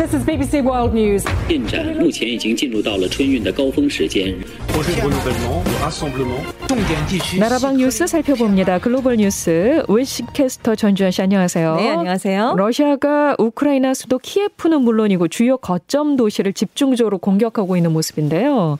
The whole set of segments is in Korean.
This is BBC World News. 进展目前已经进入到了春运的高峰时间。 나라방 뉴스 살펴봅니다. 글로벌 뉴스 웰시캐스터 전주현 씨 안녕하세요. 네, 안녕하세요. 러시아가 우크라이나 수도 키예프는 물론이고 주요 거점 도시를 집중적으로 공격하고 있는 모습인데요.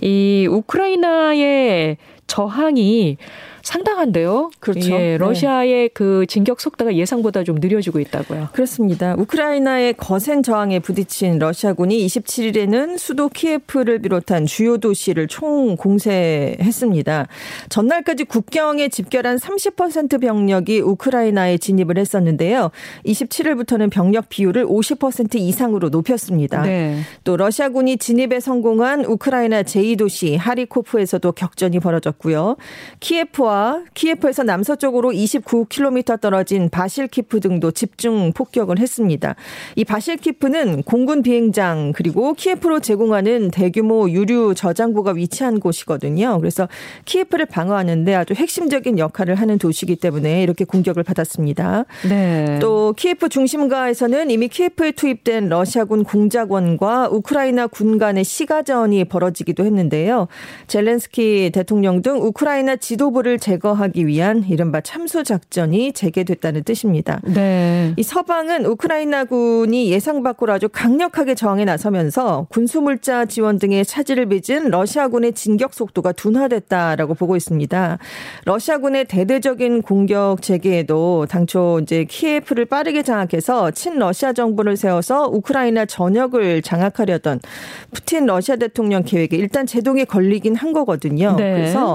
이 우크라이나의 저항이 상당한데요. 그렇죠. 예, 네. 러시아의 그 진격 속도가 예상보다 좀 느려지고 있다고요. 그렇습니다. 우크라이나의 거센 저항에 부딪힌 러시아군이 27일에는 수도 키예프를 비롯한 주요 도시를 총 공세했습니다. 전날까지 국경에 집결한 30% 병력이 우크라이나에 진입을 했었는데요. 27일부터는 병력 비율을 50% 이상으로 높였습니다. 네. 또 러시아군이 진입에 성공한 우크라이나 제2도시 하리코프에서도 격전이 벌어졌고 요. 키예프와 키예프에서 남서쪽으로 29km 떨어진 바실키프 등도 집중 폭격을 했습니다. 이 바실키프는 공군 비행장 그리고 키예프로 제공하는 대규모 유류 저장고가 위치한 곳이거든요. 그래서 키예프를 방어하는데 아주 핵심적인 역할을 하는 도시이기 때문에 이렇게 공격을 받았습니다. 네. 또 키예프 중심가에서는 이미 키예프에 투입된 러시아군 공작원과 우크라이나 군 간의 시가전이 벌어지기도 했는데요. 젤렌스키 대통령 등 우크라이나 지도부를 제거하기 위한 이른바 참수 작전이 재개됐다는 뜻입니다. 네. 이 서방은 우크라이나군이 예상 밖으로 아주 강력하게 저항에 나서면서 군수물자 지원 등의 차질을 빚은 러시아군의 진격 속도가 둔화됐다라고 보고 있습니다. 러시아군의 대대적인 공격 재개에도 당초 이제 키예프를 빠르게 장악해서 친러시아 정부를 세워서 우크라이나 전역을 장악하려던 푸틴 러시아 대통령 계획에 일단 제동에 걸리긴 한 거거든요. 네. 그래서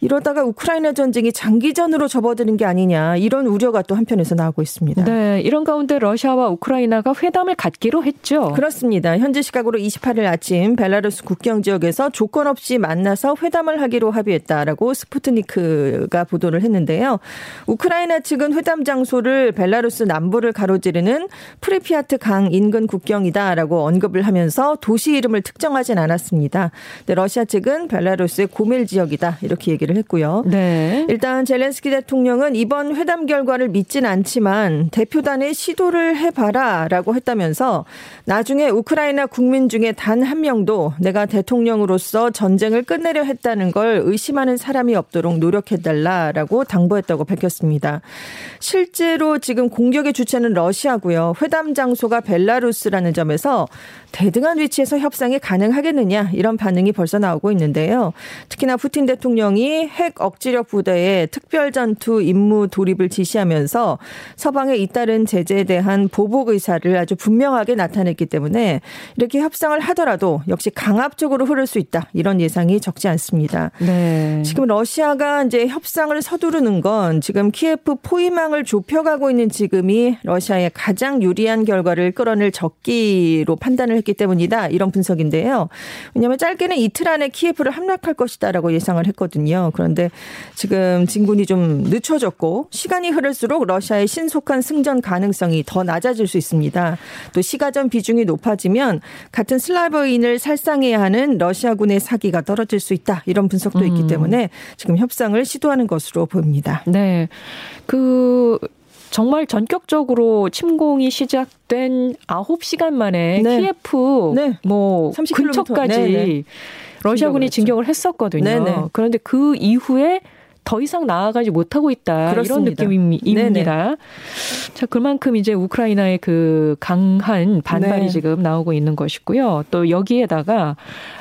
이러다가 우크라이나 전쟁이 장기전으로 접어드는 게 아니냐 이런 우려가 또 한편에서 나오고 있습니다. 네, 이런 가운데 러시아와 우크라이나가 회담을 갖기로 했죠. 그렇습니다. 현지 시각으로 28일 아침 벨라루스 국경 지역에서 조건 없이 만나서 회담을 하기로 합의했다라고 스푸트니크가 보도를 했는데요. 우크라이나 측은 회담 장소를 벨라루스 남부를 가로지르는 프리피아트 강 인근 국경이다라고 언급을 하면서 도시 이름을 특정하진 않았습니다. 러시아 측은 벨라루스의 고멜 지역이다 이렇게 얘기를 했고요. 네. 일단 젤렌스키 대통령은 이번 회담 결과를 믿진 않지만 대표단의 시도를 해봐라라고 했다면서 나중에 우크라이나 국민 중에 단 한 명도 내가 대통령으로서 전쟁을 끝내려 했다는 걸 의심하는 사람이 없도록 노력해달라라고 당부했다고 밝혔습니다. 실제로 지금 공격의 주체는 러시아고요. 회담 장소가 벨라루스라는 점에서 대등한 위치에서 협상이 가능하겠느냐 이런 반응이 벌써 나오고 있는데요. 특히나 푸틴 대통령이 핵 억지력 부대의 특별 전투 임무 돌입을 지시하면서 서방의 잇따른 제재에 대한 보복 의사를 아주 분명하게 나타냈기 때문에 이렇게 협상을 하더라도 역시 강압적으로 흐를 수 있다 이런 예상이 적지 않습니다. 네. 지금 러시아가 이제 협상을 서두르는 건 지금 키예프 포위망을 좁혀가고 있는 지금이 러시아의 가장 유리한 결과를 끌어낼 적기로 판단을 했기 때문이다 이런 분석인데요. 왜냐하면 짧게는 이틀 안에 키예프를 함락할 것이다라고 예상을 했거든요. 그런데 지금 진군이 좀 늦춰졌고 시간이 흐를수록 러시아의 신속한 승전 가능성이 더 낮아질 수 있습니다. 또 시가전 비중이 높아지면 같은 슬라브인을 살상해야 하는 러시아군의 사기가 떨어질 수 있다 이런 분석도 있기 때문에 지금 협상을 시도하는 것으로 보입니다. 네. 그 정말 전격적으로 침공이 시작된 9시간 만에 네. 키예프 네. 뭐 30km. 근처까지 네, 네. 러시아군이 진격을 했었거든요. 네, 네. 그런데 그 이후에 더 이상 나아가지 못하고 있다 그렇습니다. 이런 느낌입니다. 자 그만큼 이제 우크라이나의 그 강한 반발이 네. 지금 나오고 있는 것이고요. 또 여기에다가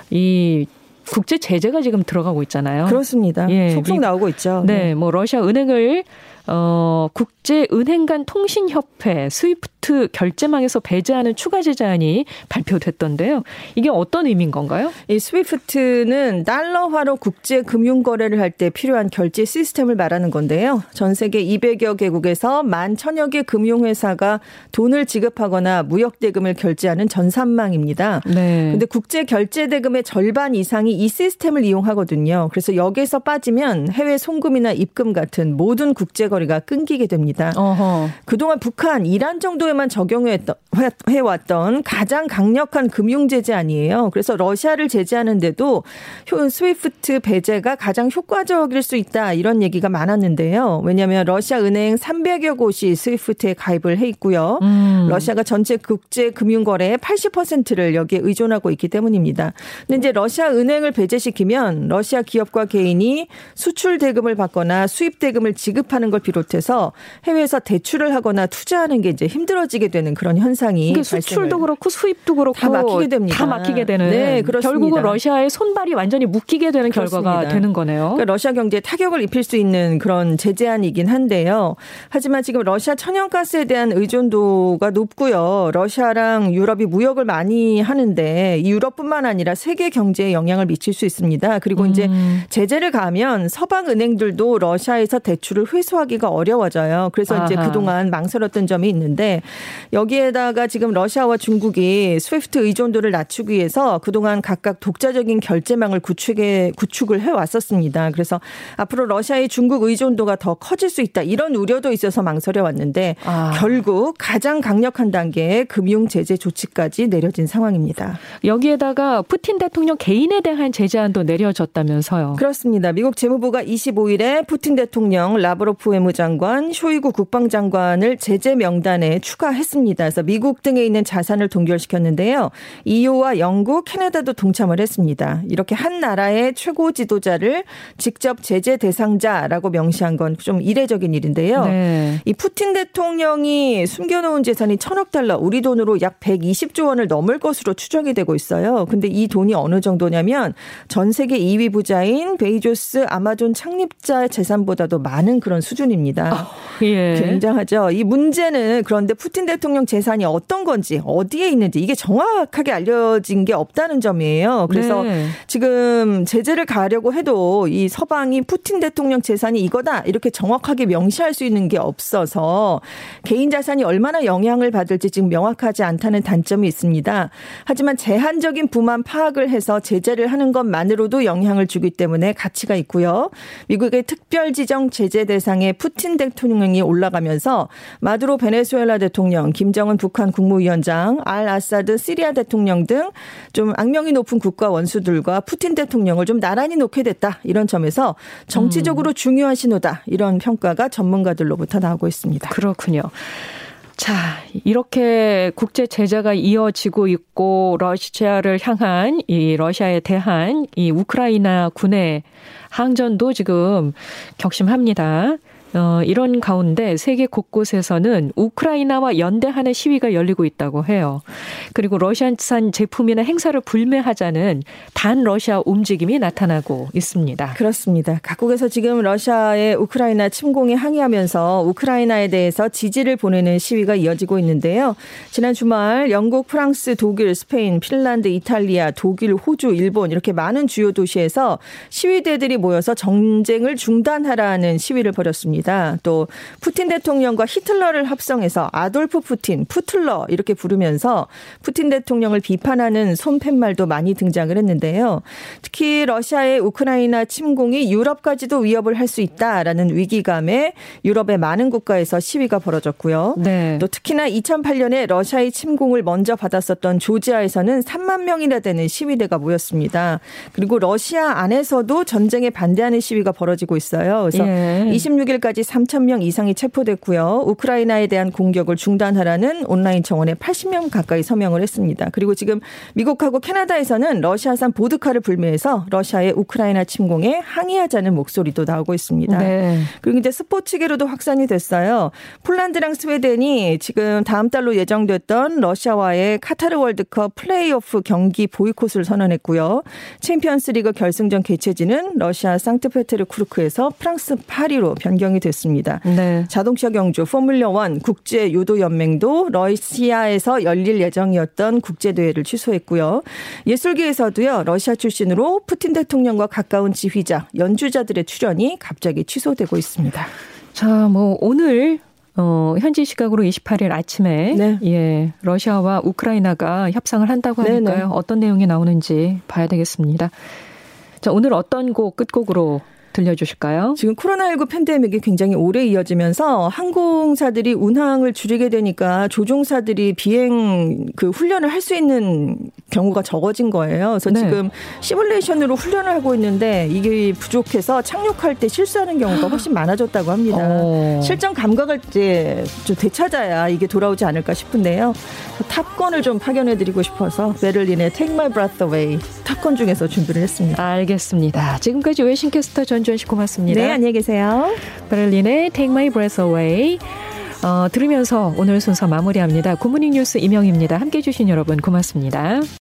이 국제 제재가 지금 들어가고 있잖아요. 그렇습니다. 예, 속속 미- 나오고 있죠. 네, 뭐 러시아 은행을 어 국제 은행 간 통신 협회 스위프트 결제망에서 배제하는 추가 제재안이 발표됐던데요. 이게 어떤 의미인 건가요? 이 스위프트는 달러화로 국제 금융 거래를 할 때 필요한 결제 시스템을 말하는 건데요. 전 세계 200여 개국에서 만 천여 개 금융 회사가 돈을 지급하거나 무역 대금을 결제하는 전산망입니다. 네. 근데 국제 결제 대금의 절반 이상이 이 시스템을 이용하거든요. 그래서 여기에서 빠지면 해외 송금이나 입금 같은 모든 국제 거래 금융거래가 끊기게 됩니다. 어허. 그동안 북한 이란 정도에만 적용해왔던 가장 강력한 금융 제재 아니에요. 그래서 러시아를 제재하는데도 스위프트 배제가 가장 효과적일 수 있다 이런 얘기가 많았는데요. 왜냐하면 러시아 은행 300여 곳이 스위프트에 가입을 해 있고요. 음. 러시아가 전체 국제 금융 거래의 80%를 여기에 의존하고 있기 때문입니다. 근데 이제 러시아 은행을 배제시키면 러시아 기업과 개인이 수출 대금을 받거나 수입 대금을 지급하는 걸 비롯해서 해외에서 대출을 하거나 투자하는 게 이제 힘들어지게 되는 그런 현상이 수출도 그렇고 수입도 그렇고 다 막히게 됩니다. 다 막히게 되는. 네, 그렇습니다. 결국은 러시아의 손발이 완전히 묶이게 되는 그렇습니다. 결과가 되는 거네요. 그러니까 러시아 경제에 타격을 입힐 수 있는 그런 제재안이긴 한데요. 하지만 지금 러시아 천연가스에 대한 의존도가 높고요. 러시아랑 유럽이 무역을 많이 하는데 유럽뿐만 아니라 세계 경제에 영향을 미칠 수 있습니다. 그리고 음. 이제 제재를 가면 서방 은행들도 러시아에서 대출을 회수하 기가 어려워져요. 그래서 아하. 이제 그동안 망설였던 점이 있는데 여기에다가 지금 러시아와 중국이 스위프트 의존도를 낮추기 위해서 그동안 각각 독자적인 결제망을 구축해 구축을 해 왔었습니다. 그래서 앞으로 러시아의 중국 의존도가 더 커질 수 있다 이런 우려도 있어서 망설여 왔는데 아. 결국 가장 강력한 단계의 금융 제재 조치까지 내려진 상황입니다. 여기에다가 푸틴 대통령 개인에 대한 제재안도 내려졌다면서요. 그렇습니다. 미국 재무부가 25일에 푸틴 대통령, 라브로프 외무장관, 쇼이구 국방장관을 제재 명단에 추가했습니다. 그래서 미국 등에 있는 자산을 동결시켰는데요. EU와 영국, 캐나다도 동참을 했습니다. 이렇게 한 나라의 최고 지도자를 직접 제재 대상자라고 명시한 건 좀 이례적인 일인데요. 네. 이 푸틴 대통령이 숨겨놓은 재산이 천억 달러, 우리 돈으로 약 120조 원을 넘을 것으로 추정이 되고 있어요. 근데 이 돈이 어느 정도냐면 전 세계 2위 부자인 베이조스 아마존 창립자 재산보다도 많은 그런 수준 입니다. 어, 예. 굉장하죠. 이 문제는 그런데 푸틴 대통령 재산이 어떤 건지 어디에 있는지 이게 정확하게 알려진 게 없다는 점이에요. 그래서 네. 지금 제재를 가려고 해도 이 서방이 푸틴 대통령 재산이 이거다 이렇게 정확하게 명시할 수 있는 게 없어서 개인 자산이 얼마나 영향을 받을지 지금 명확하지 않다는 단점이 있습니다. 하지만 제한적인 부만 파악을 해서 제재를 하는 것만으로도 영향을 주기 때문에 가치가 있고요. 미국의 특별 지정 제재 대상에 푸틴 대통령이 올라가면서 마두로 베네수엘라 대통령, 김정은 북한 국무위원장, 알 아사드 시리아 대통령 등 좀 악명이 높은 국가 원수들과 푸틴 대통령을 좀 나란히 놓게 됐다. 이런 점에서 정치적으로 음. 중요한 신호다. 이런 평가가 전문가들로부터 나오고 있습니다. 그렇군요. 자, 이렇게 국제 제재가 이어지고 있고 러시아를 향한 이 러시아에 대한 이 우크라이나 군의 항전도 지금 격심합니다. 어, 이런 가운데 세계 곳곳에서는 우크라이나와 연대하는 시위가 열리고 있다고 해요. 그리고 러시아산 제품이나 행사를 불매하자는 단 러시아 움직임이 나타나고 있습니다. 그렇습니다. 각국에서 지금 러시아의 우크라이나 침공에 항의하면서 우크라이나에 대해서 지지를 보내는 시위가 이어지고 있는데요. 지난 주말 영국, 프랑스, 독일, 스페인, 핀란드, 이탈리아, 독일, 호주, 일본 이렇게 많은 주요 도시에서 시위대들이 모여서 전쟁을 중단하라는 시위를 벌였습니다. 있습니다. 또 푸틴 대통령과 히틀러를 합성해서 아돌프 푸틴, 푸틀러 이렇게 부르면서 푸틴 대통령을 비판하는 손팻말도 많이 등장을 했는데요. 특히 러시아의 우크라이나 침공이 유럽까지도 위협을 할 수 있다라는 위기감에 유럽의 많은 국가에서 시위가 벌어졌고요. 네. 또 특히나 2008년에 러시아의 침공을 먼저 받았었던 조지아에서는 3만 명이나 되는 시위대가 모였습니다. 그리고 러시아 안에서도 전쟁에 반대하는 시위가 벌어지고 있어요. 그래서 예. 26일까지 지금까지 3천 명 이상이 체포됐고요. 우크라이나에 대한 공격을 중단하라는 온라인 청원에 80명 가까이 서명을 했습니다. 그리고 지금 미국하고 캐나다에서는 러시아산 보드카를 불매해서 러시아의 우크라이나 침공에 항의하자는 목소리도 나오고 있습니다. 네. 그리고 이제 스포츠계로도 확산이 됐어요. 폴란드랑 스웨덴이 지금 다음 달로 예정됐던 러시아와의 카타르 월드컵 플레이오프 경기 보이콧을 선언했고요. 챔피언스리그 결승전 개최지는 러시아 상트페테르부르크에서 프랑스 파리로 변경이 결정이 됐습니다. 네. 자동차 경주 포뮬러 1 국제 유도 연맹도 러시아에서 열릴 예정이었던 국제 대회를 취소했고요. 예술계에서도요. 러시아 출신으로 푸틴 대통령과 가까운 지휘자, 연주자들의 출연이 갑자기 취소되고 있습니다. 자, 뭐 오늘 어, 현지 시각으로 28일 아침에 네. 예, 러시아와 우크라이나가 협상을 한다고 하니까요. 네네. 어떤 내용이 나오는지 봐야 되겠습니다. 자, 오늘 어떤 곡 끝곡으로 들려주실까요? 지금 코로나19 팬데믹이 굉장히 오래 이어지면서 항공사들이 운항을 줄이게 되니까 조종사들이 비행 그 훈련을 할 수 있는 경우가 적어진 거예요. 그래서 네. 지금 시뮬레이션으로 훈련을 하고 있는데 이게 부족해서 착륙할 때 실수하는 경우가 훨씬 많아졌다고 합니다. 어. 실전 감각을 이제 좀 되찾아야 이게 돌아오지 않을까 싶은데요. 탑건을 좀 파견해드리고 싶어서 베를린의 Take My Breath Away 탑건 중에서 준비를 했습니다. 알겠습니다. 지금까지 외신캐스터 전 주현 씨 고맙습니다. 네, 안녕히 계세요. 베를린의 Take My Breath Away 어, 들으면서 오늘 순서 마무리합니다. 굿모닝 뉴스 임영입니다. 함께 해 주신 여러분 고맙습니다.